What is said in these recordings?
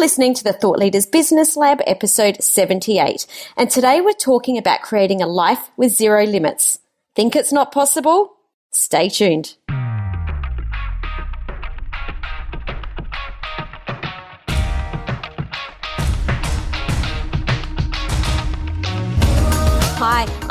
listening to the Thought Leaders Business Lab, episode 78. And today we're talking about creating a life with zero limits. Think it's not possible? Stay tuned.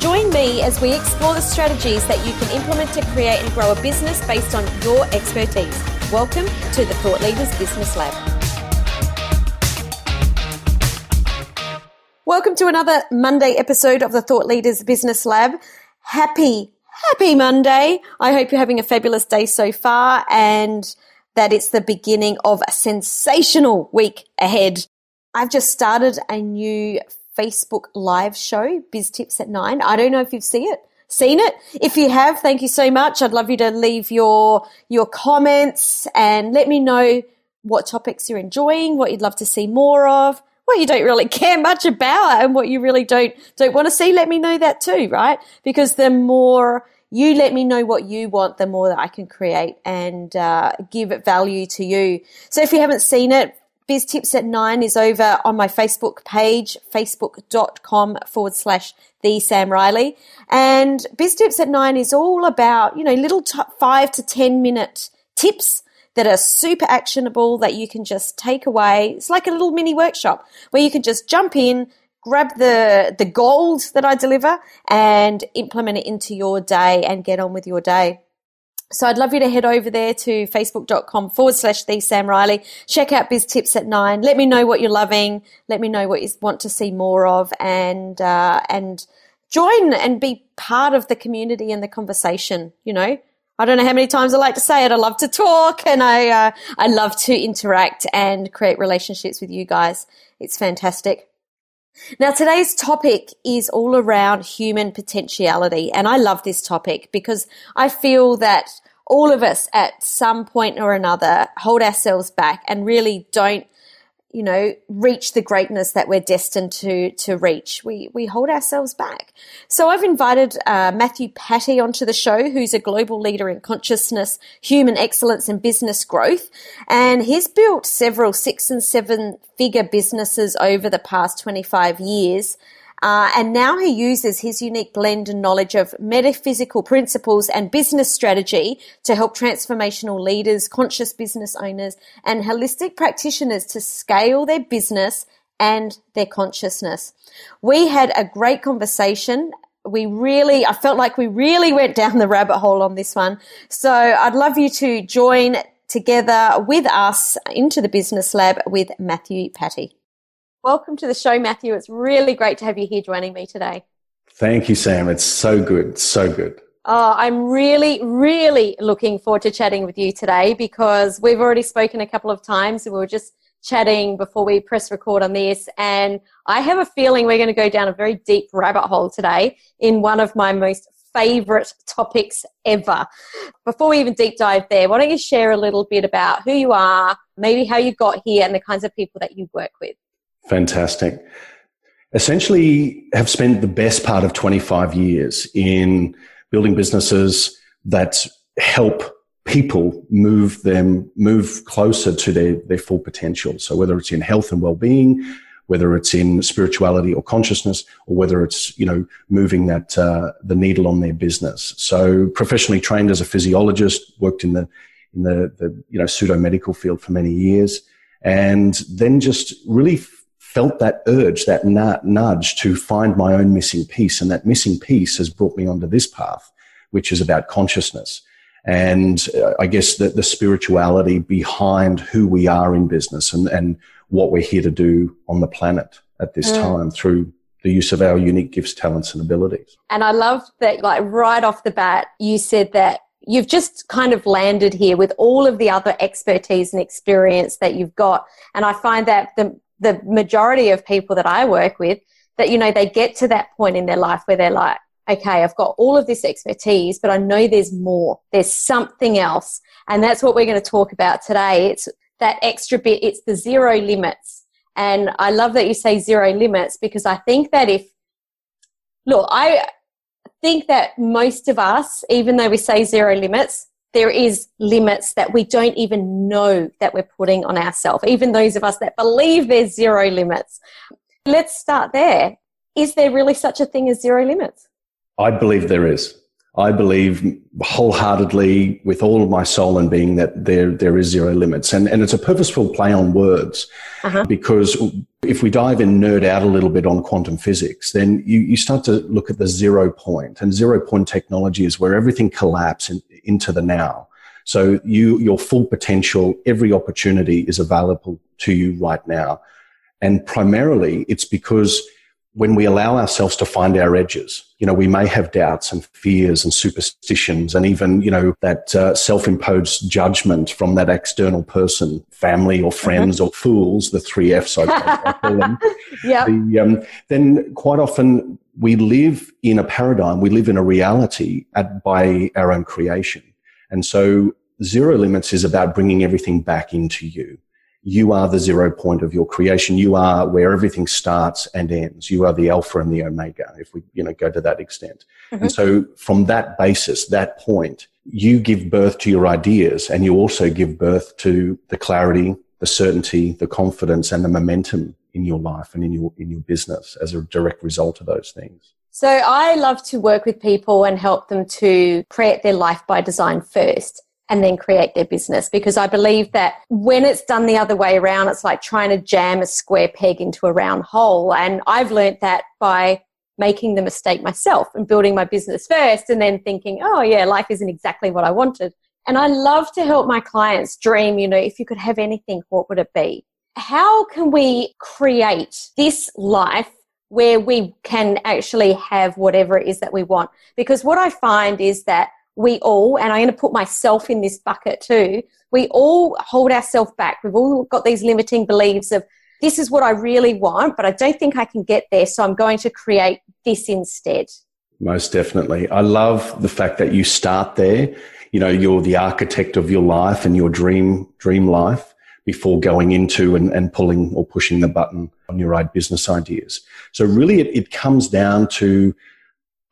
Join me as we explore the strategies that you can implement to create and grow a business based on your expertise. Welcome to the Thought Leaders Business Lab. Welcome to another Monday episode of the Thought Leaders Business Lab. Happy, happy Monday. I hope you're having a fabulous day so far and that it's the beginning of a sensational week ahead. I've just started a new Facebook live show, Biz Tips at Nine. I don't know if you've seen it. Seen it? If you have, thank you so much. I'd love you to leave your your comments and let me know what topics you're enjoying, what you'd love to see more of, what you don't really care much about, and what you really don't don't want to see. Let me know that too, right? Because the more you let me know what you want, the more that I can create and uh, give value to you. So if you haven't seen it, Biz Tips at Nine is over on my Facebook page, facebook.com forward slash the Sam Riley. And Biz Tips at Nine is all about, you know, little t- five to 10 minute tips that are super actionable that you can just take away. It's like a little mini workshop where you can just jump in, grab the, the gold that I deliver and implement it into your day and get on with your day. So I'd love you to head over there to facebook.com forward slash the Sam Riley. Check out Biz Tips at Nine. Let me know what you're loving. Let me know what you want to see more of and, uh, and join and be part of the community and the conversation, you know. I don't know how many times I like to say it. I love to talk and I, uh, I love to interact and create relationships with you guys. It's fantastic. Now, today's topic is all around human potentiality. And I love this topic because I feel that all of us at some point or another hold ourselves back and really don't you know, reach the greatness that we're destined to to reach. We we hold ourselves back. So I've invited uh, Matthew Patti onto the show, who's a global leader in consciousness, human excellence, and business growth, and he's built several six and seven figure businesses over the past twenty five years. Uh, and now he uses his unique blend and knowledge of metaphysical principles and business strategy to help transformational leaders, conscious business owners, and holistic practitioners to scale their business and their consciousness. We had a great conversation. We really, I felt like we really went down the rabbit hole on this one. So I'd love you to join together with us into the business lab with Matthew Patti. Welcome to the show, Matthew. It's really great to have you here joining me today. Thank you, Sam. It's so good. So good. Oh, I'm really, really looking forward to chatting with you today because we've already spoken a couple of times. We were just chatting before we press record on this, and I have a feeling we're going to go down a very deep rabbit hole today in one of my most favorite topics ever. Before we even deep dive there, why don't you share a little bit about who you are, maybe how you got here, and the kinds of people that you work with? Fantastic. Essentially, have spent the best part of 25 years in building businesses that help people move them move closer to their, their full potential. So whether it's in health and well-being, whether it's in spirituality or consciousness, or whether it's you know moving that uh, the needle on their business. So professionally trained as a physiologist, worked in the in the, the you know pseudo medical field for many years, and then just really felt that urge, that nudge to find my own missing piece. And that missing piece has brought me onto this path, which is about consciousness. And uh, I guess the, the spirituality behind who we are in business and, and what we're here to do on the planet at this mm. time through the use of our unique gifts, talents, and abilities. And I love that, like right off the bat, you said that you've just kind of landed here with all of the other expertise and experience that you've got. And I find that the the majority of people that I work with that, you know, they get to that point in their life where they're like, okay, I've got all of this expertise, but I know there's more. There's something else. And that's what we're going to talk about today. It's that extra bit, it's the zero limits. And I love that you say zero limits because I think that if, look, I think that most of us, even though we say zero limits, there is limits that we don't even know that we're putting on ourselves, even those of us that believe there's zero limits. Let's start there. Is there really such a thing as zero limits? I believe there is. I believe wholeheartedly with all of my soul and being that there, there is zero limits. And, and it's a purposeful play on words uh-huh. because if we dive and nerd out a little bit on quantum physics, then you, you start to look at the zero point and zero point technology is where everything collapses in, into the now. So you, your full potential, every opportunity is available to you right now. And primarily it's because when we allow ourselves to find our edges, you know, we may have doubts and fears and superstitions and even, you know, that uh, self-imposed judgment from that external person, family or friends mm-hmm. or fools, the three Fs I, call them. yeah. The, um, then quite often we live in a paradigm, we live in a reality at, by our own creation. And so zero limits is about bringing everything back into you you are the zero point of your creation. You are where everything starts and ends. You are the alpha and the omega, if we, you know, go to that extent. Mm-hmm. And so from that basis, that point, you give birth to your ideas and you also give birth to the clarity, the certainty, the confidence and the momentum in your life and in your, in your business as a direct result of those things. So I love to work with people and help them to create their life by design first and then create their business because I believe that when it's done the other way around, it's like trying to jam a square peg into a round hole. And I've learned that by making the mistake myself and building my business first and then thinking, oh, yeah, life isn't exactly what I wanted. And I love to help my clients dream, you know, if you could have anything, what would it be? How can we create this life where we can actually have whatever it is that we want? Because what I find is that we all, and I'm going to put myself in this bucket too, we all hold ourselves back. We've all got these limiting beliefs of this is what I really want, but I don't think I can get there, so I'm going to create this instead. Most definitely. I love the fact that you start there. You know, you're the architect of your life and your dream, dream life before going into and, and pulling or pushing the button on your right business ideas. So really it, it comes down to,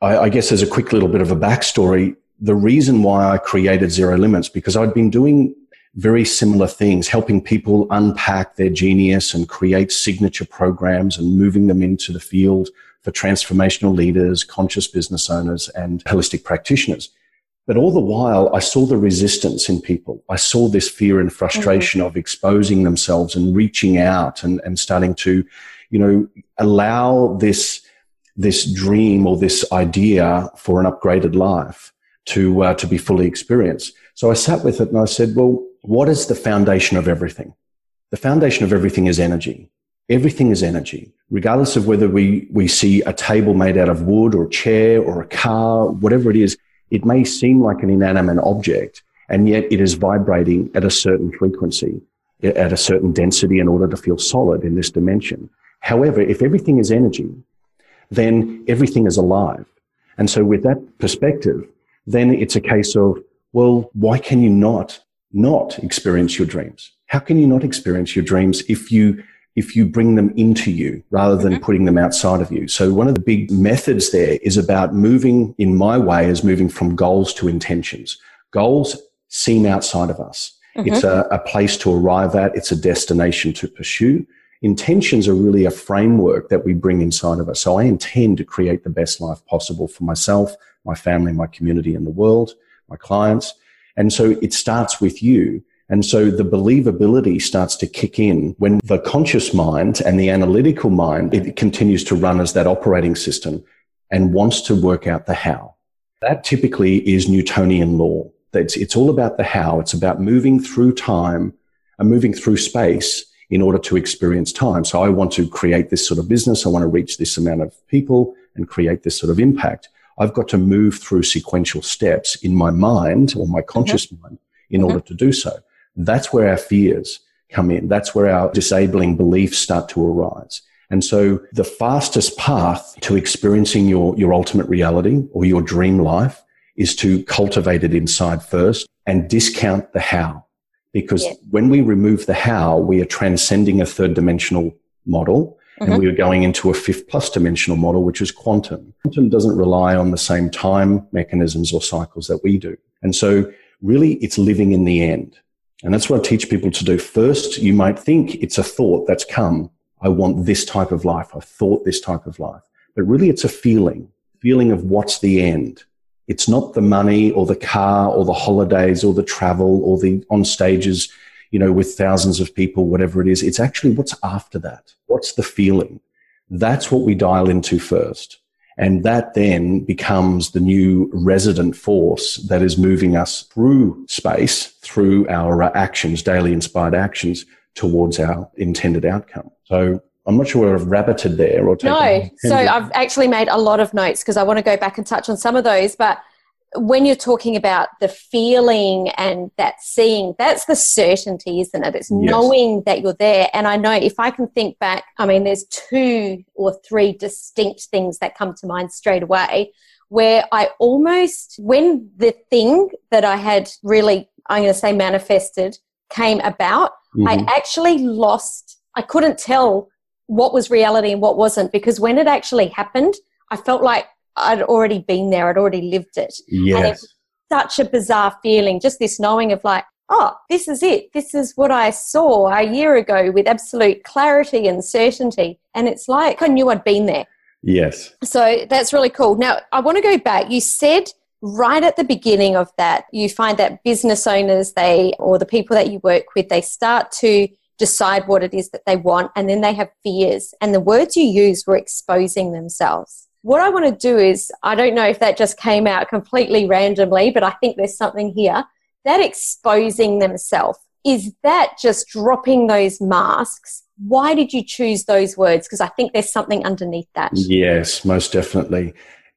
I, I guess as a quick little bit of a backstory, the reason why I created Zero Limits because I'd been doing very similar things, helping people unpack their genius and create signature programs and moving them into the field for transformational leaders, conscious business owners, and holistic practitioners. But all the while, I saw the resistance in people. I saw this fear and frustration mm-hmm. of exposing themselves and reaching out and, and starting to, you know, allow this, this dream or this idea for an upgraded life to uh, to be fully experienced. So I sat with it and I said, well, what is the foundation of everything? The foundation of everything is energy. Everything is energy, regardless of whether we, we see a table made out of wood or a chair or a car, whatever it is. It may seem like an inanimate object, and yet it is vibrating at a certain frequency, at a certain density in order to feel solid in this dimension. However, if everything is energy, then everything is alive. And so with that perspective, then it's a case of, well, why can you not, not experience your dreams? How can you not experience your dreams if you, if you bring them into you rather than mm-hmm. putting them outside of you? So one of the big methods there is about moving in my way is moving from goals to intentions. Goals seem outside of us. Mm-hmm. It's a, a place to arrive at. It's a destination to pursue intentions are really a framework that we bring inside of us. So I intend to create the best life possible for myself, my family, my community, and the world, my clients. And so it starts with you. And so the believability starts to kick in when the conscious mind and the analytical mind, it continues to run as that operating system and wants to work out the how. That typically is Newtonian law. It's, it's all about the how. It's about moving through time and moving through space in order to experience time. So I want to create this sort of business. I want to reach this amount of people and create this sort of impact. I've got to move through sequential steps in my mind or my conscious mm-hmm. mind in mm-hmm. order to do so. That's where our fears come in. That's where our disabling beliefs start to arise. And so the fastest path to experiencing your, your ultimate reality or your dream life is to cultivate it inside first and discount the how. Because yeah. when we remove the how, we are transcending a third dimensional model mm-hmm. and we were going into a fifth plus dimensional model, which is quantum. Quantum doesn't rely on the same time mechanisms or cycles that we do. And so really it's living in the end. And that's what I teach people to do. First, you might think it's a thought that's come. I want this type of life. I've thought this type of life. But really it's a feeling, feeling of what's the end. It's not the money or the car or the holidays or the travel or the on stages, you know, with thousands of people, whatever it is. It's actually what's after that. What's the feeling? That's what we dial into first. And that then becomes the new resident force that is moving us through space, through our uh, actions, daily inspired actions towards our intended outcome. So I'm not sure I've rabbited there or No, so I've actually made a lot of notes because I want to go back and touch on some of those. But when you're talking about the feeling and that seeing, that's the certainty, isn't it? It's yes. knowing that you're there. And I know if I can think back, I mean, there's two or three distinct things that come to mind straight away where I almost, when the thing that I had really, I'm going to say manifested, came about, mm-hmm. I actually lost, I couldn't tell what was reality and what wasn't because when it actually happened, I felt like I'd already been there, I'd already lived it. Yes. It such a bizarre feeling, just this knowing of like, oh, this is it. This is what I saw a year ago with absolute clarity and certainty. And it's like I knew I'd been there. Yes. So that's really cool. Now, I want to go back. You said right at the beginning of that, you find that business owners, they, or the people that you work with, they start to decide what it is that they want and then they have fears. And the words you use were exposing themselves. What I want to do is, I don't know if that just came out completely randomly, but I think there's something here. That exposing themselves, is that just dropping those masks? Why did you choose those words? Because I think there's something underneath that. Yes, most definitely.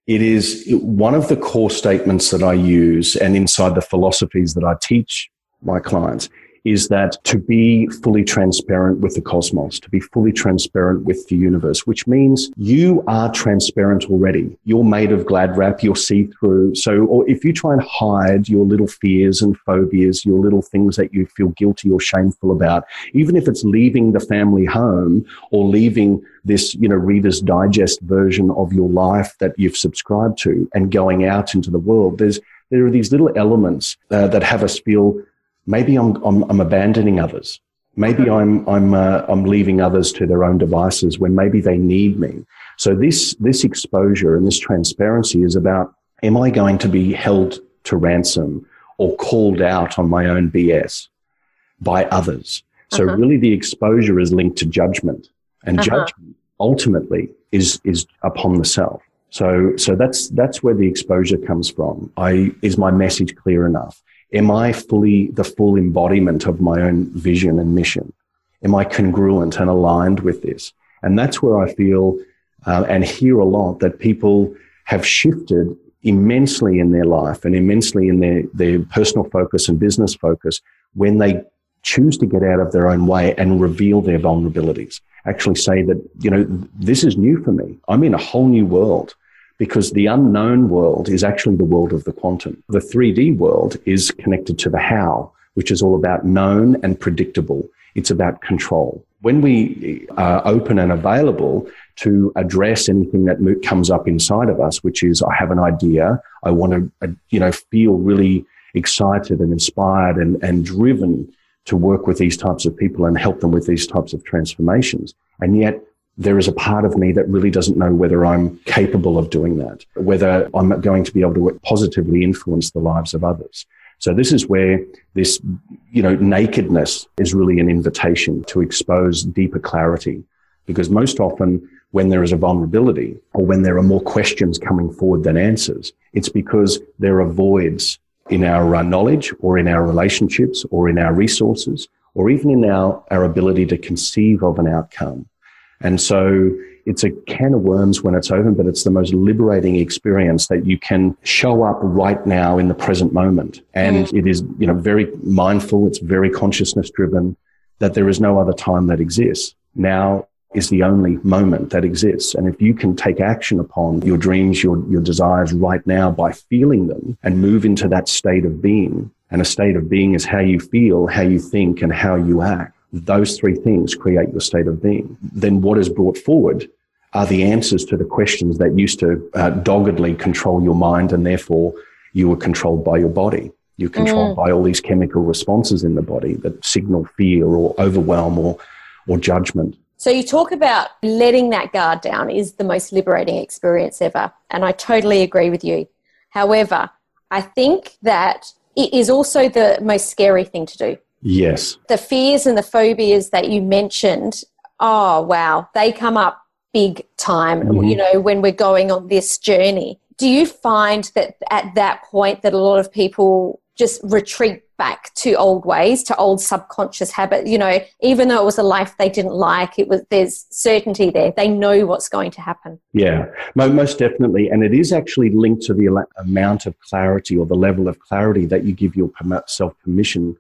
It is one of the core statements that I use and inside the philosophies that I teach my clients is that to be fully transparent with the cosmos, to be fully transparent with the universe, which means you are transparent already. You're made of glad wrap, you're see through. So, or if you try and hide your little fears and phobias, your little things that you feel guilty or shameful about, even if it's leaving the family home or leaving this, you know, Reader's Digest version of your life that you've subscribed to and going out into the world, there's, there are these little elements uh, that have us feel maybe I'm, I'm, I'm abandoning others. Maybe I'm, I'm, uh, I'm leaving others to their own devices when maybe they need me. So this, this exposure and this transparency is about, am I going to be held to ransom or called out on my own BS by others? So uh-huh. really the exposure is linked to judgment and uh-huh. judgment ultimately is, is upon the self. So, so that's, that's where the exposure comes from. I, is my message clear enough? Am I fully the full embodiment of my own vision and mission? Am I congruent and aligned with this? And that's where I feel uh, and hear a lot that people have shifted immensely in their life and immensely in their, their personal focus and business focus when they choose to get out of their own way and reveal their vulnerabilities. Actually say that, you know, this is new for me. I'm in a whole new world because the unknown world is actually the world of the quantum. The 3D world is connected to the how, which is all about known and predictable. It's about control. When we are open and available to address anything that comes up inside of us, which is, I have an idea. I want to, uh, you know, feel really excited and inspired and, and driven to work with these types of people and help them with these types of transformations. And yet there is a part of me that really doesn't know whether I'm capable of doing that, whether I'm going to be able to positively influence the lives of others. So this is where this, you know, nakedness is really an invitation to expose deeper clarity. Because most often when there is a vulnerability or when there are more questions coming forward than answers, it's because there are voids in our uh, knowledge or in our relationships or in our resources or even in our, our ability to conceive of an outcome. And so it's a can of worms when it's open, but it's the most liberating experience that you can show up right now in the present moment. And mm. it is, you know, very mindful. It's very consciousness driven. that there is no other time that exists. Now is the only moment that exists. And if you can take action upon your dreams, your, your desires right now by feeling them and move into that state of being, and a state of being is how you feel, how you think, and how you act. Those three things create your state of being. Then what is brought forward are the answers to the questions that used to uh, doggedly control your mind, and therefore you were controlled by your body. You're controlled mm. by all these chemical responses in the body that signal fear or overwhelm or, or judgment. So you talk about letting that guard down is the most liberating experience ever. And I totally agree with you. However, I think that it is also the most scary thing to do. Yes. The fears and the phobias that you mentioned, oh, wow, they come up big time, mm-hmm. you know, when we're going on this journey. Do you find that at that point that a lot of people just retreat back to old ways, to old subconscious habits. You know, even though it was a life they didn't like, it was there's certainty there. They know what's going to happen. Yeah, most definitely, and it is actually linked to the amount of clarity or the level of clarity that you give yourself permission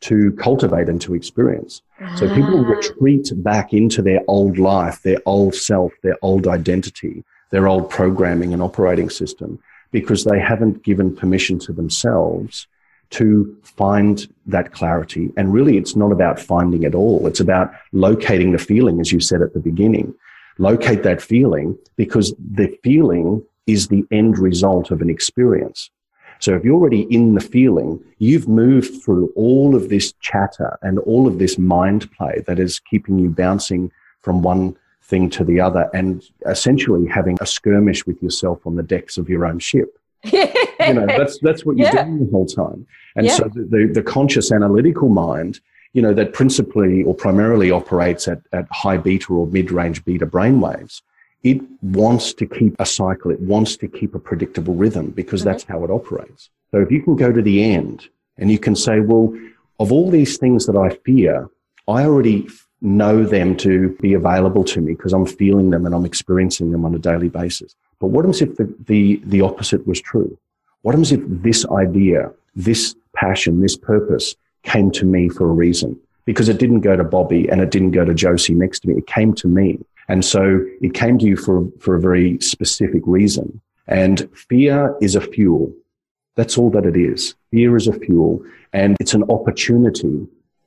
to cultivate and to experience. So people ah. retreat back into their old life, their old self, their old identity, their old programming and operating system because they haven't given permission to themselves to find that clarity. And really, it's not about finding it all. It's about locating the feeling, as you said at the beginning. Locate that feeling because the feeling is the end result of an experience. So if you're already in the feeling, you've moved through all of this chatter and all of this mind play that is keeping you bouncing from one thing to the other and essentially having a skirmish with yourself on the decks of your own ship you know, that's that's what you're yeah. doing the whole time. And yeah. so the, the, the conscious analytical mind, you know, that principally or primarily operates at, at high beta or mid-range beta brainwaves, it wants to keep a cycle. It wants to keep a predictable rhythm because mm-hmm. that's how it operates. So if you can go to the end and you can say, well, of all these things that I fear, I already know them to be available to me because I'm feeling them and I'm experiencing them on a daily basis. But what happens if the, the, the opposite was true? What happens if this idea, this passion, this purpose came to me for a reason? Because it didn't go to Bobby and it didn't go to Josie next to me. It came to me. And so it came to you for, for a very specific reason. And fear is a fuel. That's all that it is. Fear is a fuel and it's an opportunity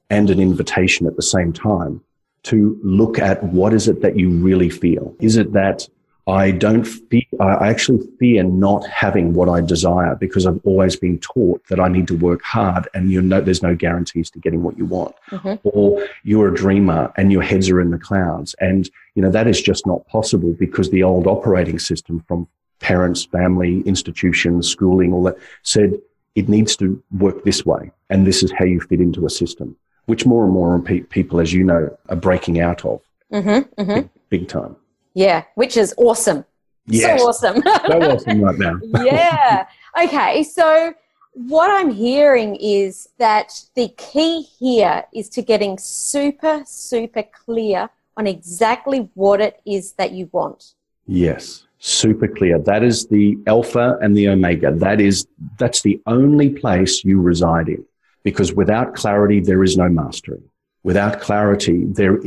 and an invitation at the same time to look at what is it that you really feel? Is it that I don't fear, I actually fear not having what I desire because I've always been taught that I need to work hard and you know there's no guarantees to getting what you want. Mm-hmm. Or you're a dreamer and your heads are in the clouds. And, you know, that is just not possible because the old operating system from parents, family, institutions, schooling, all that said it needs to work this way. And this is how you fit into a system, which more and more people, as you know, are breaking out of mm-hmm. mm-hmm. Big, big time. Yeah, which is awesome. Yes. So awesome. so awesome right now. yeah. Okay, so what I'm hearing is that the key here is to getting super, super clear on exactly what it is that you want. Yes, super clear. That is the alpha and the omega. That is, that's the only place you reside in because without clarity, there is no mastery. Without clarity, there,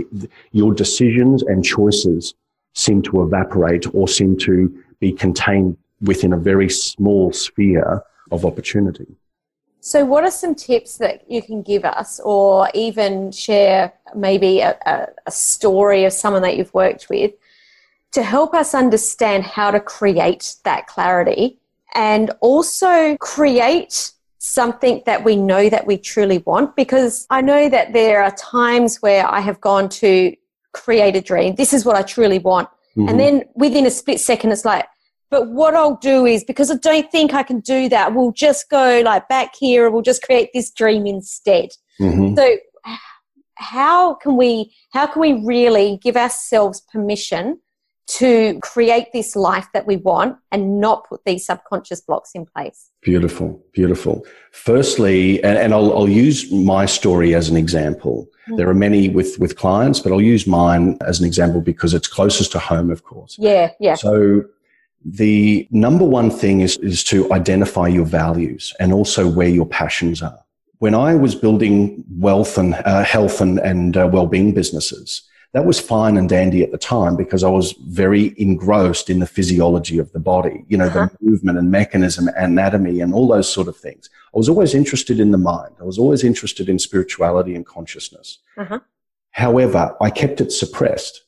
your decisions and choices seem to evaporate or seem to be contained within a very small sphere of opportunity. So, what are some tips that you can give us, or even share maybe a, a, a, story of someone that you've worked with to help us understand how to create that clarity and also create something that we know that we truly want? Because I know that there are times where I have gone to create a dream. This is what I truly want. Mm-hmm. And then within a split second, it's like, but what I'll do is because I don't think I can do that, we'll just go like back here and we'll just create this dream instead. Mm-hmm. So how can we how can we really give ourselves permission to create this life that we want and not put these subconscious blocks in place. Beautiful, beautiful. Firstly, and, and I'll, I'll, use my story as an example. Mm. There are many with, with clients, but I'll use mine as an example because it's closest to home, of course. Yeah, yeah. So the number one thing is, is to identify your values and also where your passions are. when I was building wealth and uh, health and, and uh, well-being businesses, that was fine and dandy at the time because I was very engrossed in the physiology of the body, you know, uh-huh. the movement and mechanism, anatomy, and all those sort of things. I was always interested in the mind. I was always interested in spirituality and consciousness. Uh-huh. However, I kept it suppressed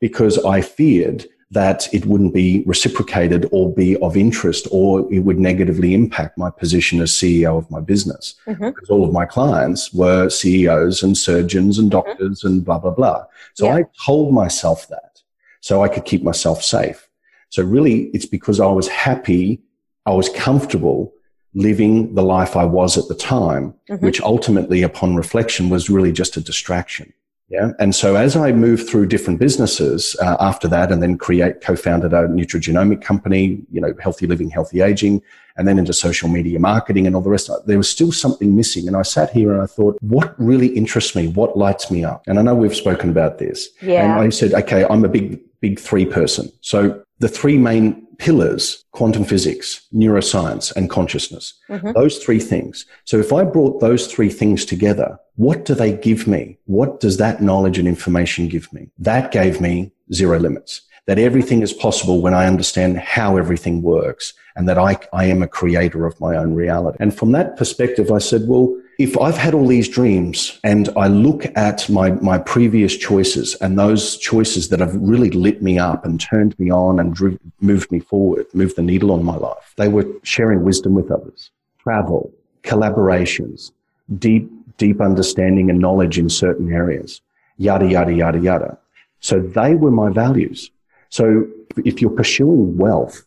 because I feared that it wouldn't be reciprocated or be of interest or it would negatively impact my position as CEO of my business. Mm-hmm. Because all of my clients were CEOs and surgeons and mm-hmm. doctors mm-hmm. and blah, blah, blah. So yeah. I told myself that so I could keep myself safe. So really, it's because I was happy, I was comfortable living the life I was at the time, mm-hmm. which ultimately, upon reflection, was really just a distraction. Yeah. And so as I moved through different businesses uh, after that and then create, co-founded a nutrigenomic company, you know, healthy living, healthy aging, and then into social media marketing and all the rest, there was still something missing. And I sat here and I thought, what really interests me? What lights me up? And I know we've spoken about this. Yeah. And I said, okay, I'm a big, big three person. So the three main pillars quantum physics, neuroscience, and consciousness. Mm-hmm. Those three things. So if I brought those three things together, what do they give me? What does that knowledge and information give me? That gave me zero limits. That everything is possible when I understand how everything works and that I, I am a creator of my own reality. And from that perspective, I said, well, if I've had all these dreams and I look at my, my previous choices and those choices that have really lit me up and turned me on and moved me forward, moved the needle on my life, they were sharing wisdom with others, travel, collaborations, deep, deep understanding and knowledge in certain areas, yada, yada, yada, yada. So they were my values. So if you're pursuing wealth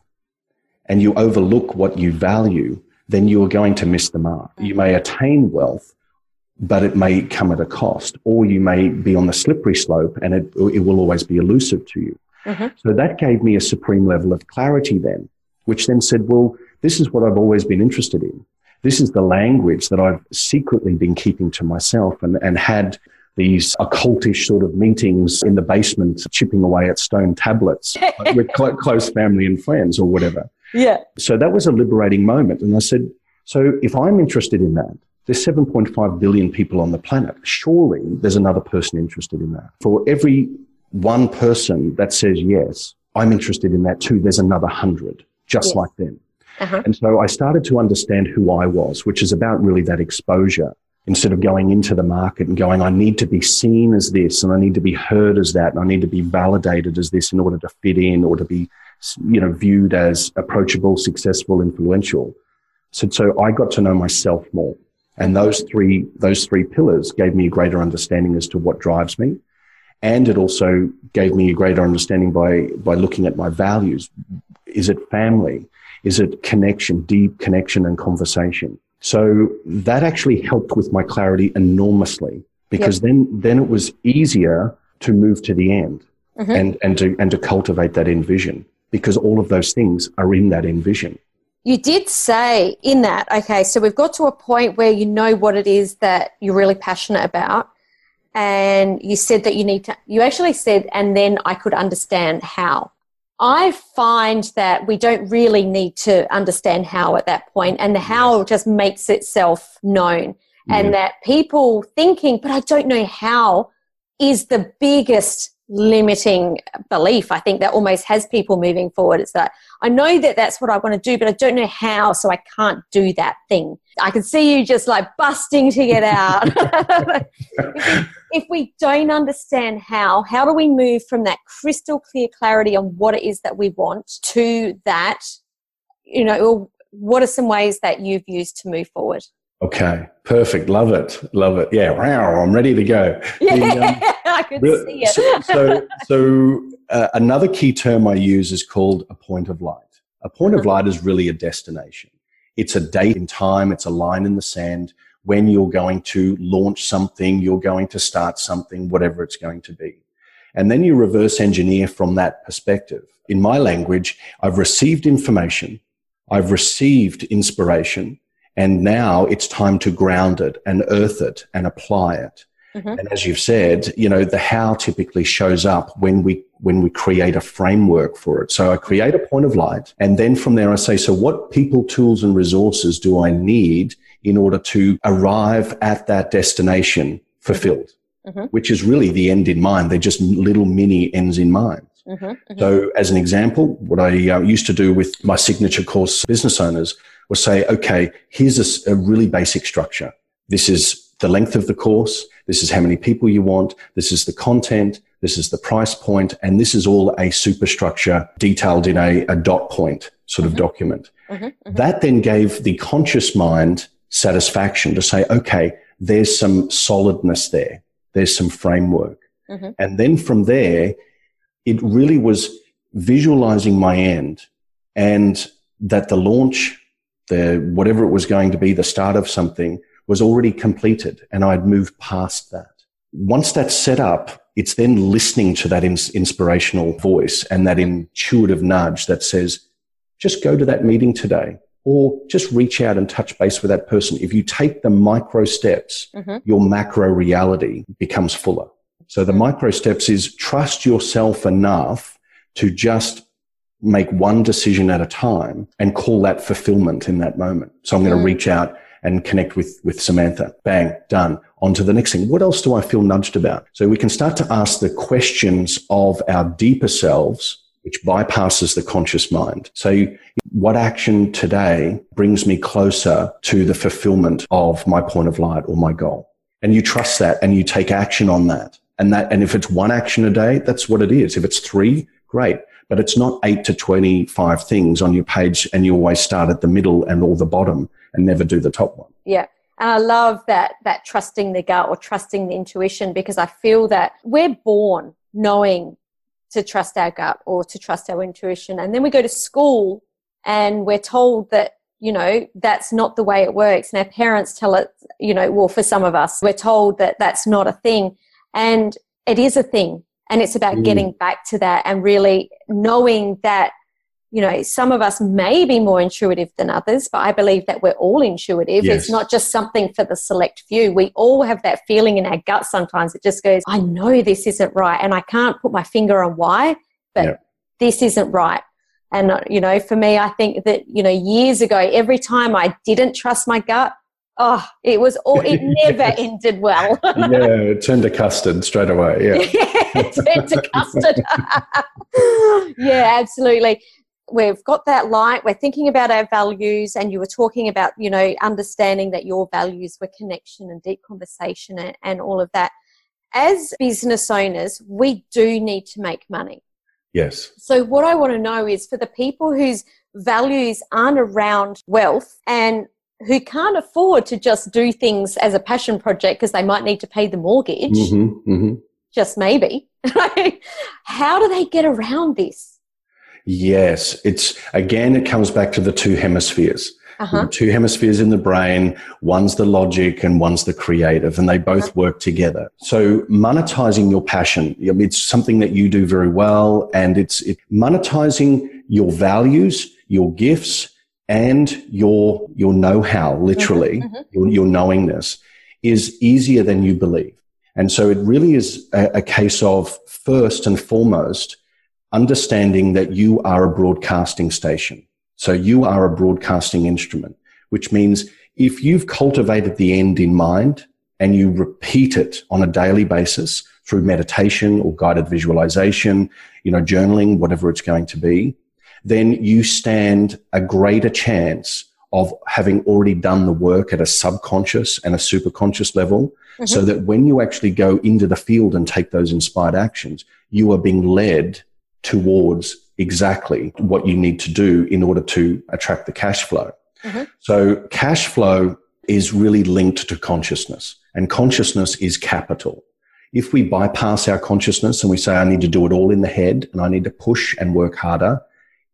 and you overlook what you value, then you are going to miss the mark. You may attain wealth, but it may come at a cost, or you may be on the slippery slope and it, it will always be elusive to you. Mm-hmm. So that gave me a supreme level of clarity then, which then said, well, this is what I've always been interested in. This is the language that I've secretly been keeping to myself and, and had these occultish sort of meetings in the basement, chipping away at stone tablets with cl- close family and friends or whatever. Yeah. So that was a liberating moment. And I said, so if I'm interested in that, there's 7.5 billion people on the planet. Surely there's another person interested in that. For every one person that says yes, I'm interested in that too. There's another hundred just yes. like them. Uh-huh. And so I started to understand who I was, which is about really that exposure instead of going into the market and going, I need to be seen as this and I need to be heard as that and I need to be validated as this in order to fit in or to be you know, viewed as approachable, successful, influential. So, so I got to know myself more. And those three, those three pillars gave me a greater understanding as to what drives me. And it also gave me a greater understanding by, by looking at my values. Is it family? Is it connection, deep connection and conversation? So that actually helped with my clarity enormously because yep. then, then it was easier to move to the end mm-hmm. and, and to, and to cultivate that envision because all of those things are in that envision. You did say in that, okay, so we've got to a point where you know what it is that you're really passionate about. And you said that you need to, you actually said, and then I could understand how. I find that we don't really need to understand how at that point, and the how just makes itself known. And that people thinking, but I don't know how, is the biggest limiting belief. I think that almost has people moving forward. It's that i know that that's what i want to do but i don't know how so i can't do that thing. I can see you just like busting to get out. If, we, if, we, don't understand how how do we move from that crystal clear clarity on what it is that we want to that you know what are some ways that you've used to move forward Okay, perfect. Love it. Love it. Yeah, wow, I'm ready to go. Yeah, the, um, I could see it. so, so, so uh, another key term I use is called a point of light. A point of uh-huh. light is really a destination. It's a date in time. It's a line in the sand when you're going to launch something, you're going to start something, whatever it's going to be. And then you reverse engineer from that perspective. In my language, I've received information. I've received inspiration and now it's time to ground it and earth it and apply it. Mm-hmm. And as you've said, you know, the how typically shows up when we when we create a framework for it. So I create a point of light and then from there I say, so what people, tools and resources do I need in order to arrive at that destination fulfilled, mm-hmm. which is really the end in mind. They're just little mini ends in mind. Mm-hmm, mm-hmm. So, as an example, what I uh, used to do with my signature course business owners was say, okay, here's a, a really basic structure. This is the length of the course. This is how many people you want. This is the content. This is the price point. And this is all a superstructure detailed in a, a dot point sort of mm-hmm. document. Mm-hmm. Mm-hmm. That then gave the conscious mind satisfaction to say, okay, there's some solidness there. There's some framework. Mm-hmm. And then from there, it really was visualizing my end and that the launch, the whatever it was going to be, the start of something was already completed and I'd moved past that. Once that's set up, it's then listening to that ins- inspirational voice and that intuitive nudge that says, just go to that meeting today or just reach out and touch base with that person. If you take the micro steps, mm-hmm. your macro reality becomes fuller. So the micro steps is trust yourself enough to just make one decision at a time and call that fulfillment in that moment. So I'm going to mm. reach out and connect with, with Samantha. Bang, done. On to the next thing. What else do I feel nudged about? So we can start to ask the questions of our deeper selves, which bypasses the conscious mind. So what action today brings me closer to the fulfillment of my point of light or my goal? And you trust that and you take action on that. And that, and if it's one action a day, that's what it is. If it's three, great. But it's not eight to 25 things on your page and you always start at the middle and all the bottom and never do the top one. Yeah. And I love that that trusting the gut or trusting the intuition because I feel that we're born knowing to trust our gut or to trust our intuition. And then we go to school and we're told that, you know, that's not the way it works. And our parents tell it, you know, well, for some of us, we're told that that's not a thing. And it is a thing. And it's about mm. getting back to that and really knowing that you know, some of us may be more intuitive than others, but I believe that we're all intuitive. Yes. It's not just something for the select few. We all have that feeling in our gut sometimes. It just goes, I know this isn't right. And I can't put my finger on why, but yep. this isn't right. And, uh, you know, for me, I think that, you know, years ago, every time I didn't trust my gut, oh, it was all, it never ended well. yeah, it turned to custard straight away. Yeah. yeah it turned to custard. yeah, absolutely we've got that light we're thinking about our values and you were talking about you know understanding that your values were connection and deep conversation and, and all of that as business owners we do need to make money yes so what i want to know is for the people whose values aren't around wealth and who can't afford to just do things as a passion project because they might need to pay the mortgage mm-hmm, mm-hmm. just maybe how do they get around this Yes, it's again, it comes back to the two hemispheres. Uh-huh. Two hemispheres in the brain. One's the logic and one's the creative, and they both uh-huh. work together. So monetizing your passion, it's something that you do very well, and it's it, monetizing your values, your gifts, and your your know-how, literally, mm-hmm. your, your knowingness, is easier than you believe. And so it really is a, a case of first and foremost understanding that you are a broadcasting station. So you are a broadcasting instrument, which means if you've cultivated the end in mind and you repeat it on a daily basis through meditation or guided visualization, you know, journaling, whatever it's going to be, then you stand a greater chance of having already done the work at a subconscious and a superconscious level mm-hmm. so that when you actually go into the field and take those inspired actions, you are being led towards exactly what you need to do in order to attract the cash flow. Mm-hmm. So cash flow is really linked to consciousness and consciousness is capital. If we bypass our consciousness and we say, I need to do it all in the head and I need to push and work harder,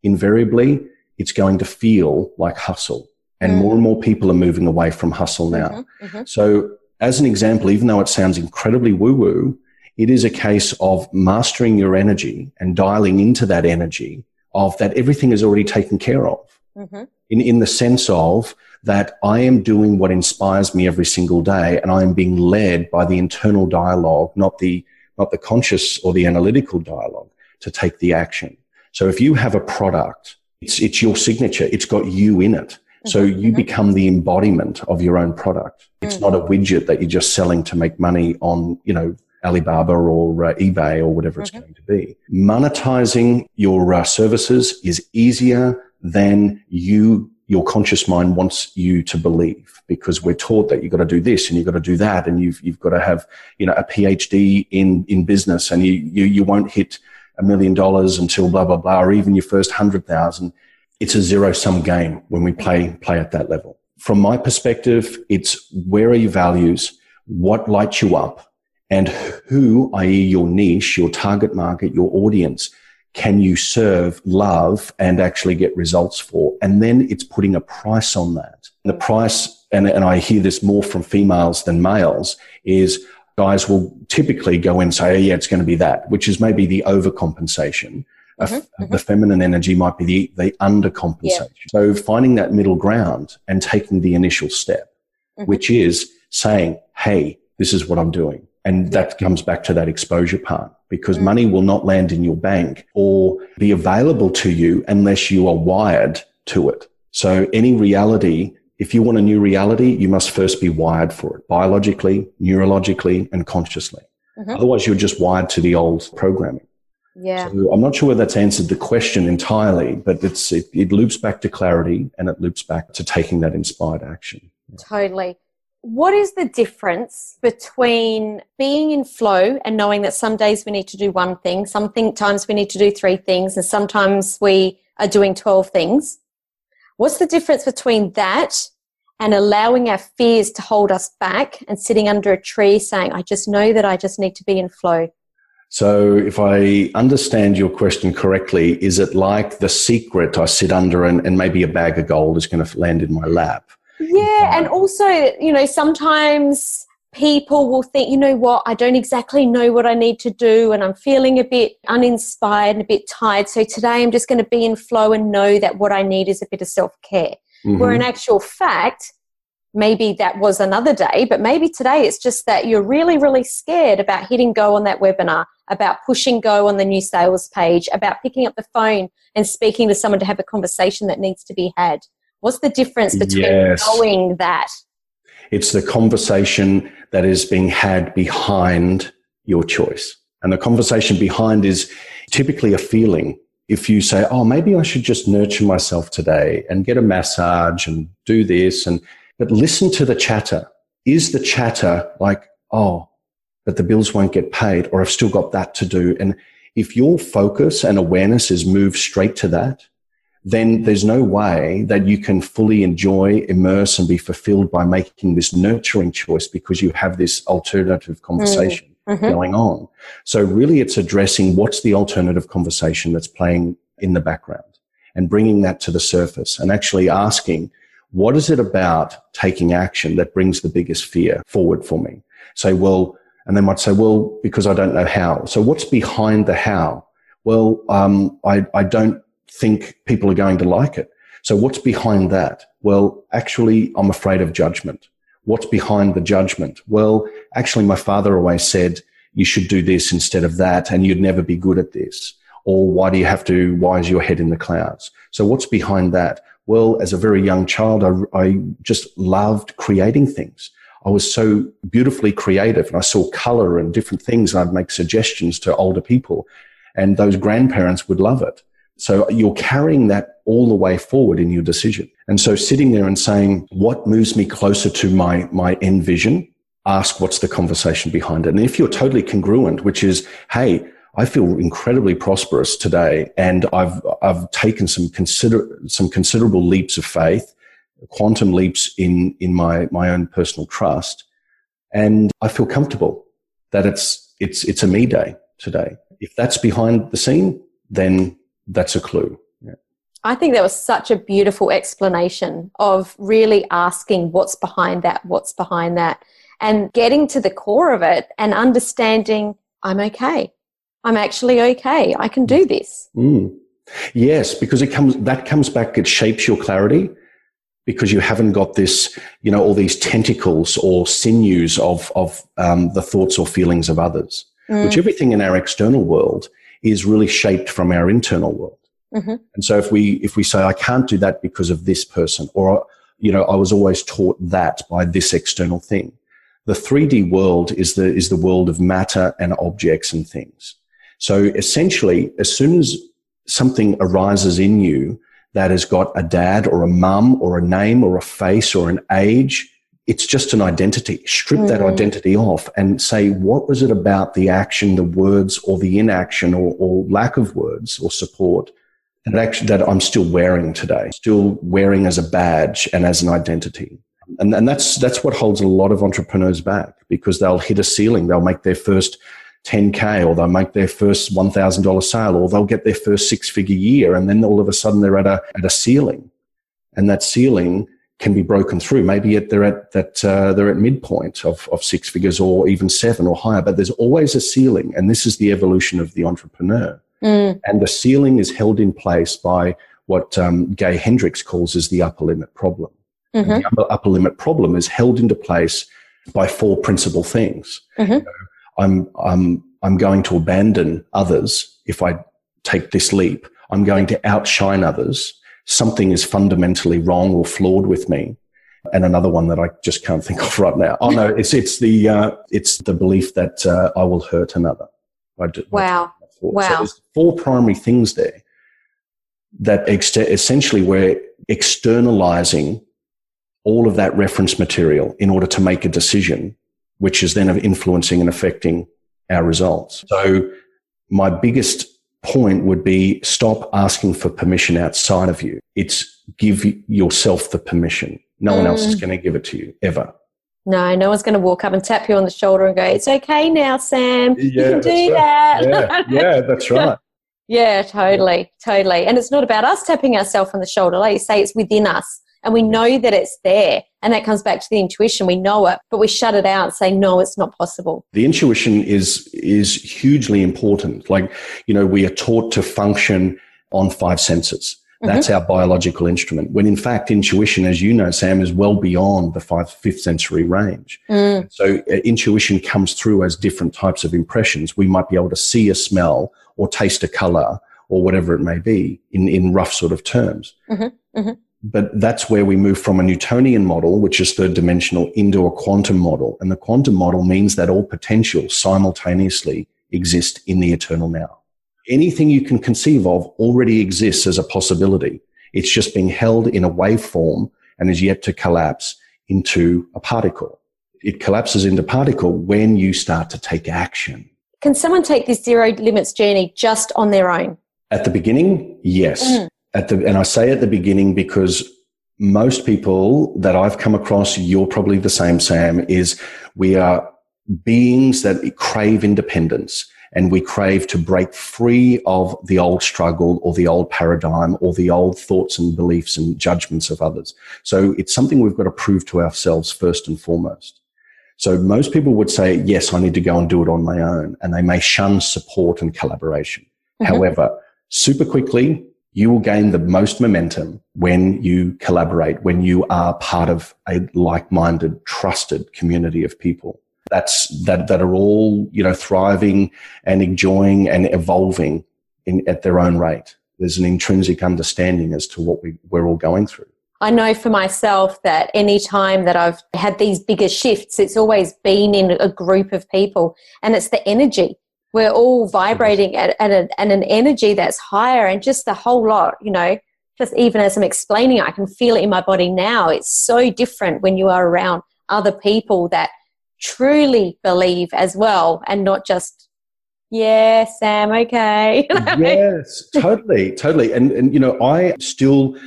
invariably it's going to feel like hustle. And mm-hmm. more and more people are moving away from hustle now. Mm-hmm. mm-hmm. So as an example, even though it sounds incredibly woo woo, it is a case of mastering your energy and dialing into that energy of that everything is already taken care of. Mm-hmm. In, in the sense of that I am doing what inspires me every single day and I am being led by the internal dialogue, not the, not the conscious or the analytical dialogue to take the action. So if you have a product, it's, it's your signature. It's got you in it. So you become the embodiment of your own product. It's not a widget that you're just selling to make money on, you know, Alibaba or uh, eBay or whatever it's going to be. Monetizing your uh, services is easier than you, your conscious mind wants you to believe because we're taught that you've got to do this and you've got to do that and you've, you've got to have, you know, a PhD in, in business and you, you, you won't hit a million dollars until blah, blah, blah, or even your first hundred thousand. It's a zero sum game when we play, play at that level. From my perspective, it's where are your values? What lights you up? and who, i.e. your niche, your target market, your audience, can you serve, love, and actually get results for? And then it's putting a price on that. The price, and, and I hear this more from females than males, is guys will typically go and say, oh, yeah, it's going to be that, which is maybe the overcompensation. Mm-hmm, mm-hmm. The feminine energy might be the, the undercompensation. Yeah. So finding that middle ground and taking the initial step, mm-hmm. which is saying, hey, this is what I'm doing. And that comes back to that exposure part because mm. money will not land in your bank or be available to you unless you are wired to it. So any reality, if you want a new reality, you must first be wired for it biologically, neurologically, and consciously. Mm-hmm. Otherwise, you're just wired to the old programming. Yeah. So I'm not sure whether that's answered the question entirely, but it's, it, it loops back to clarity and it loops back to taking that inspired action. Totally what is the difference between being in flow and knowing that some days we need to do one thing, sometimes we need to do three things, and sometimes we are doing 12 things? What's the difference between that and allowing our fears to hold us back and sitting under a tree saying, I just know that I just need to be in flow? So, if I understand your question correctly, is it like the secret I sit under and, and maybe a bag of gold is going to land in my lap? Yeah, um, and also, you know, sometimes people will think, you know what, I don't exactly know what I need to do and I'm feeling a bit uninspired and a bit tired. So today I'm just going to be in flow and know that what I need is a bit of self care. Mm-hmm. Where in actual fact, maybe that was another day, but maybe today it's just that you're really, really scared about hitting go on that webinar, about pushing go on the new sales page, about picking up the phone and speaking to someone to have a conversation that needs to be had. What's the difference between yes. knowing that? It's the conversation that is being had behind your choice. And the conversation behind is typically a feeling. If you say, Oh, maybe I should just nurture myself today and get a massage and do this and, but listen to the chatter. Is the chatter like, Oh, but the bills won't get paid or I've still got that to do. And if your focus and awareness is moved straight to that, then there's no way that you can fully enjoy, immerse, and be fulfilled by making this nurturing choice because you have this alternative conversation mm. mm-hmm. going on. So really it's addressing what's the alternative conversation that's playing in the background and bringing that to the surface and actually asking, what is it about taking action that brings the biggest fear forward for me? Say, well, and they might say, well, because I don't know how. So what's behind the how? Well, um, I, I don't think people are going to like it. So what's behind that? Well, actually, I'm afraid of judgment. What's behind the judgment? Well, actually, my father always said you should do this instead of that and you'd never be good at this. Or why do you have to, why is your head in the clouds? So what's behind that? Well, as a very young child, I, I just loved creating things. I was so beautifully creative and I saw color and different things. And I'd make suggestions to older people and those grandparents would love it. So you're carrying that all the way forward in your decision. And so sitting there and saying, what moves me closer to my, my end vision? Ask what's the conversation behind it. And if you're totally congruent, which is, Hey, I feel incredibly prosperous today and I've, I've taken some consider, some considerable leaps of faith, quantum leaps in, in my, my own personal trust. And I feel comfortable that it's, it's, it's a me day today. If that's behind the scene, then that's a clue. Yeah. I think that was such a beautiful explanation of really asking what's behind that, what's behind that, and getting to the core of it and understanding I'm okay. I'm actually okay. I can do this. Mm. Yes, because it comes that comes back. It shapes your clarity because you haven't got this, you know, all these tentacles or sinews of of um, the thoughts or feelings of others. Mm. Which everything in our external world is really shaped from our internal world. Mm-hmm. And so if we if we say I can't do that because of this person, or you know, I was always taught that by this external thing. The 3D world is the, is the world of matter and objects and things. So essentially, as soon as something arises in you that has got a dad or a mum or a name or a face or an age, it's just an identity. Strip mm. that identity off and say, what was it about the action, the words, or the inaction, or, or lack of words or support that actually that I'm still wearing today, still wearing as a badge and as an identity. And, and that's that's what holds a lot of entrepreneurs back because they'll hit a ceiling. They'll make their first 10K or they'll make their first $1,000 sale or they'll get their first six figure year. And then all of a sudden they're at a, at a ceiling and that ceiling can be broken through. Maybe they're at that, uh, they're at midpoint of, of six figures or even seven or higher, but there's always a ceiling. And this is the evolution of the entrepreneur. Mm. And the ceiling is held in place by what um, Gay Hendricks calls as the upper limit problem. Mm-hmm. The upper, upper, limit problem is held into place by four principal things. Mm-hmm. You know, I'm, I'm, I'm going to abandon others if I take this leap. I'm going to outshine others. Something is fundamentally wrong or flawed with me. And another one that I just can't think of right now. Oh no, it's, it's the, uh, it's the belief that, uh, I will hurt another. I wow. Wow. So there's four primary things there that ex- essentially we're externalizing all of that reference material in order to make a decision which is then influencing and affecting our results. So my biggest point would be stop asking for permission outside of you. It's give yourself the permission. No mm. one else is mm. going to give it to you ever. No, no one's going to walk up and tap you on the shoulder and go, "It's okay now, Sam. Yeah, you can do right. that." Yeah, yeah, that's right. yeah, totally, totally. And it's not about us tapping ourselves on the shoulder. Like you say, it's within us and we know that it's there. And that comes back to the intuition. We know it, but we shut it out and say, no, it's not possible. The intuition is, is hugely important. Like, you know, we are taught to function on five senses. Mm-hmm. That's mm-hmm. our biological instrument. When in fact, intuition, as you know, Sam, is well beyond the five, fifth sensory range. Mm. So uh, intuition comes through as different types of impressions. We might be able to see a smell or taste a color or whatever it may be in, in rough sort of terms. Mm-hmm. Mm-hmm. But that's where we move from a Newtonian model, which is third dimensional, into a quantum model. And the quantum model means that all potential simultaneously exist in the eternal now. Anything you can conceive of already exists as a possibility. It's just being held in a waveform and is yet to collapse into a particle. It collapses into particle when you start to take action. Can someone take this zero limits journey just on their own? At the beginning, yes. Mm at the, and I say at the beginning because most people that I've come across, you're probably the same, Sam, is we are beings that crave independence and we crave to break free of the old struggle or the old paradigm or the old thoughts and beliefs and judgments of others. So it's something we've got to prove to ourselves first and foremost. So most people would say, yes, I need to go and do it on my own. And they may shun support and collaboration. Mm-hmm. However, super quickly, you will gain the most momentum when you collaborate, when you are part of a like-minded, trusted community of people. That's that that are all you know thriving and enjoying and evolving in, at their own rate. There's an intrinsic understanding as to what we, we're all going through. I know for myself that any time that I've had these bigger shifts, it's always been in a group of people, and it's the energy we're all vibrating at, at, a, at, an energy that's higher and just the whole lot you know just even as i'm explaining i can feel it in my body now. It's so different when you are around other people that truly believe as well and not just yeah sam okay. Yes totally totally. And and you know i still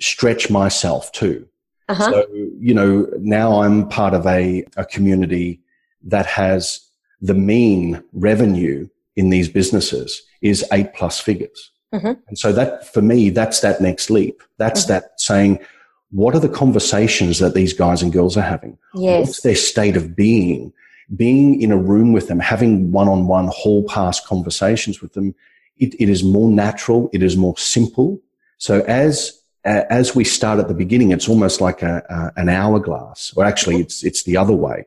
stretch myself too. Uh-huh. so you know now i'm part of a, a community that has the mean revenue in these businesses is eight plus figures. Mm-hmm. And so that for me, that's that next leap. That's mm-hmm. that saying, what are the conversations that these guys and girls are having? Yes. What's their state of being? Being in a room with them, having one-on-one hall pass conversations with them, it, it is more natural. It is more simple. So as as we start at the beginning, it's almost like a, a, an hourglass, or actually, it's it's the other way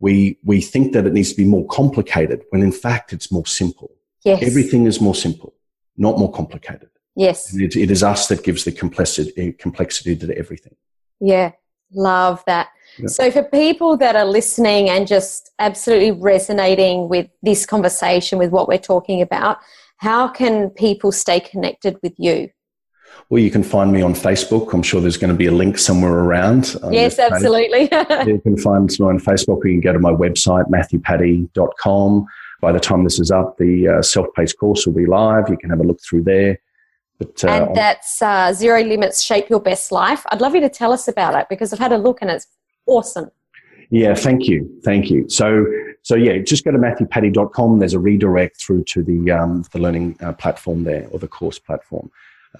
we, we think that it needs to be more complicated when in fact it's more simple. Yes. Everything is more simple, not more complicated. Yes. It, it is us that gives the complexity, eh, complexity to everything. Yeah, love that. Yeah. So, for people that are listening and just absolutely resonating with this conversation, with what we're talking about, how can people stay connected with you? Well, you can find me on Facebook. I'm sure there's going to be a link somewhere around. Yes, absolutely. you can find me on Facebook or you can go to my website, matthewpatti.com. By the time this is up, the uh, self paced course will be live. You can have a look through there. But, uh, and that's uh, Zero Limits Shape Your Best Life. I'd love you to tell us about it because I've had a look and it's awesome. Yeah, thank you. Thank you. So, so yeah, just go to matthewpatti.com. There's a redirect through to the, um, the learning uh, platform there or the course platform.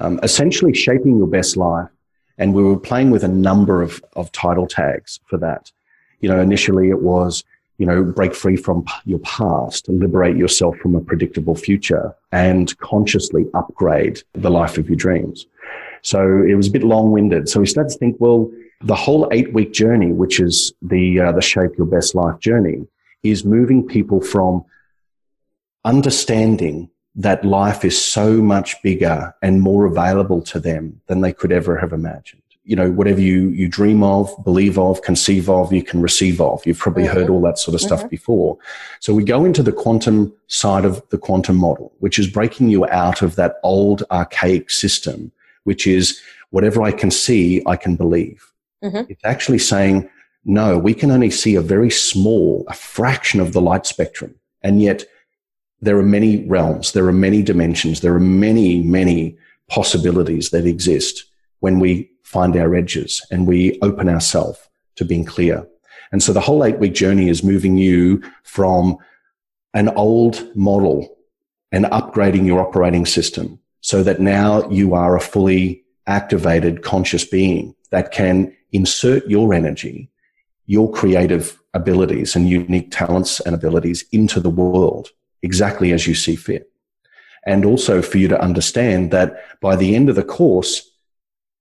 Um, essentially, shaping your best life. And we were playing with a number of, of title tags for that. You know, initially it was you know, break free from your past, liberate yourself from a predictable future, and consciously upgrade the life of your dreams. So it was a bit long winded. So we started to think, well, the whole eight week journey, which is the, uh, the shape your best life journey, is moving people from understanding that life is so much bigger and more available to them than they could ever have imagined you know, whatever you, you dream of, believe of, conceive of, you can receive of. You've probably mm-hmm. heard all that sort of stuff mm-hmm. before. So we go into the quantum side of the quantum model, which is breaking you out of that old archaic system, which is whatever I can see, I can believe. Mm-hmm. It's actually saying, no, we can only see a very small, a fraction of the light spectrum. And yet there are many realms. There are many dimensions. There are many, many possibilities that exist when we find our edges and we open ourselves to being clear. And so the whole eight week journey is moving you from an old model and upgrading your operating system so that now you are a fully activated conscious being that can insert your energy, your creative abilities and unique talents and abilities into the world exactly as you see fit. And also for you to understand that by the end of the course,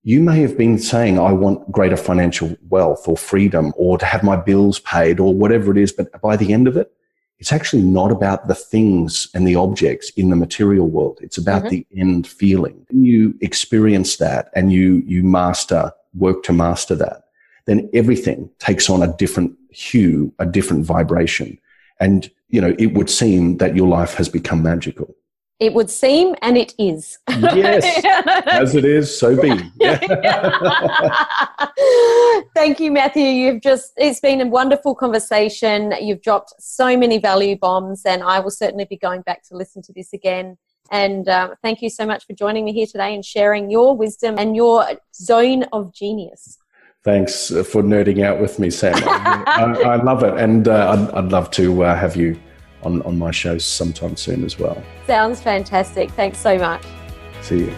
you may have been saying, I want greater financial wealth or freedom or to have my bills paid or whatever it is. But by the end of it, it's actually not about the things and the objects in the material world. It's about mm-hmm. the end feeling. When you experience that and you, you master, work to master that, then everything takes on a different hue, a different vibration. And, you know, it would seem that your life has become magical. It would seem, and it is. Yes, as it is, so be. Thank you, Matthew. You've just, it's been a wonderful conversation. You've dropped so many value bombs, and I will certainly be going back to listen to this again. And uh, thank you so much for joining me here today and sharing your wisdom and your zone of genius. Thanks for nerding out with me, Sam. I, I, love it, and uh, I'd, I'd, love to uh, have you on, on my shows sometime soon as well. Sounds fantastic. Thanks so much. See you.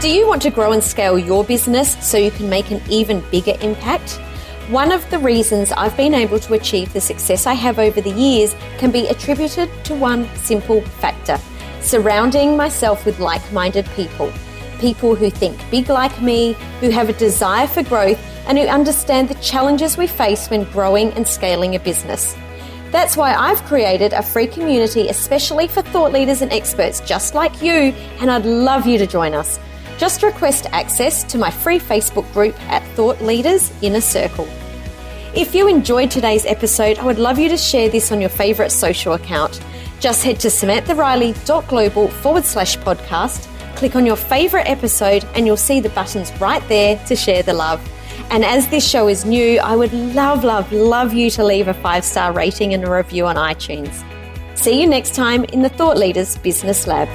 Do you want to grow and scale your business so you can make an even bigger impact? One of the reasons I've been able to achieve the success I have over the years can be attributed to one simple factor surrounding myself with like minded people people who think big like me, who have a desire for growth, and who understand the challenges we face when growing and scaling a business. That's why I've created a free community especially for thought leaders and experts just like you, and I'd love you to join us. Just request access to my free Facebook group at Thought Leaders Inner Circle. If you enjoyed today's episode, I would love you to share this on your favourite social account. Just head to samanthariley.global forward slash podcast click on your favourite episode and you'll see the buttons right there to share the love. And as this show is new, I would love, love, love you to leave a five star rating and a review on iTunes. See you next time in the Thought Leaders Business Lab.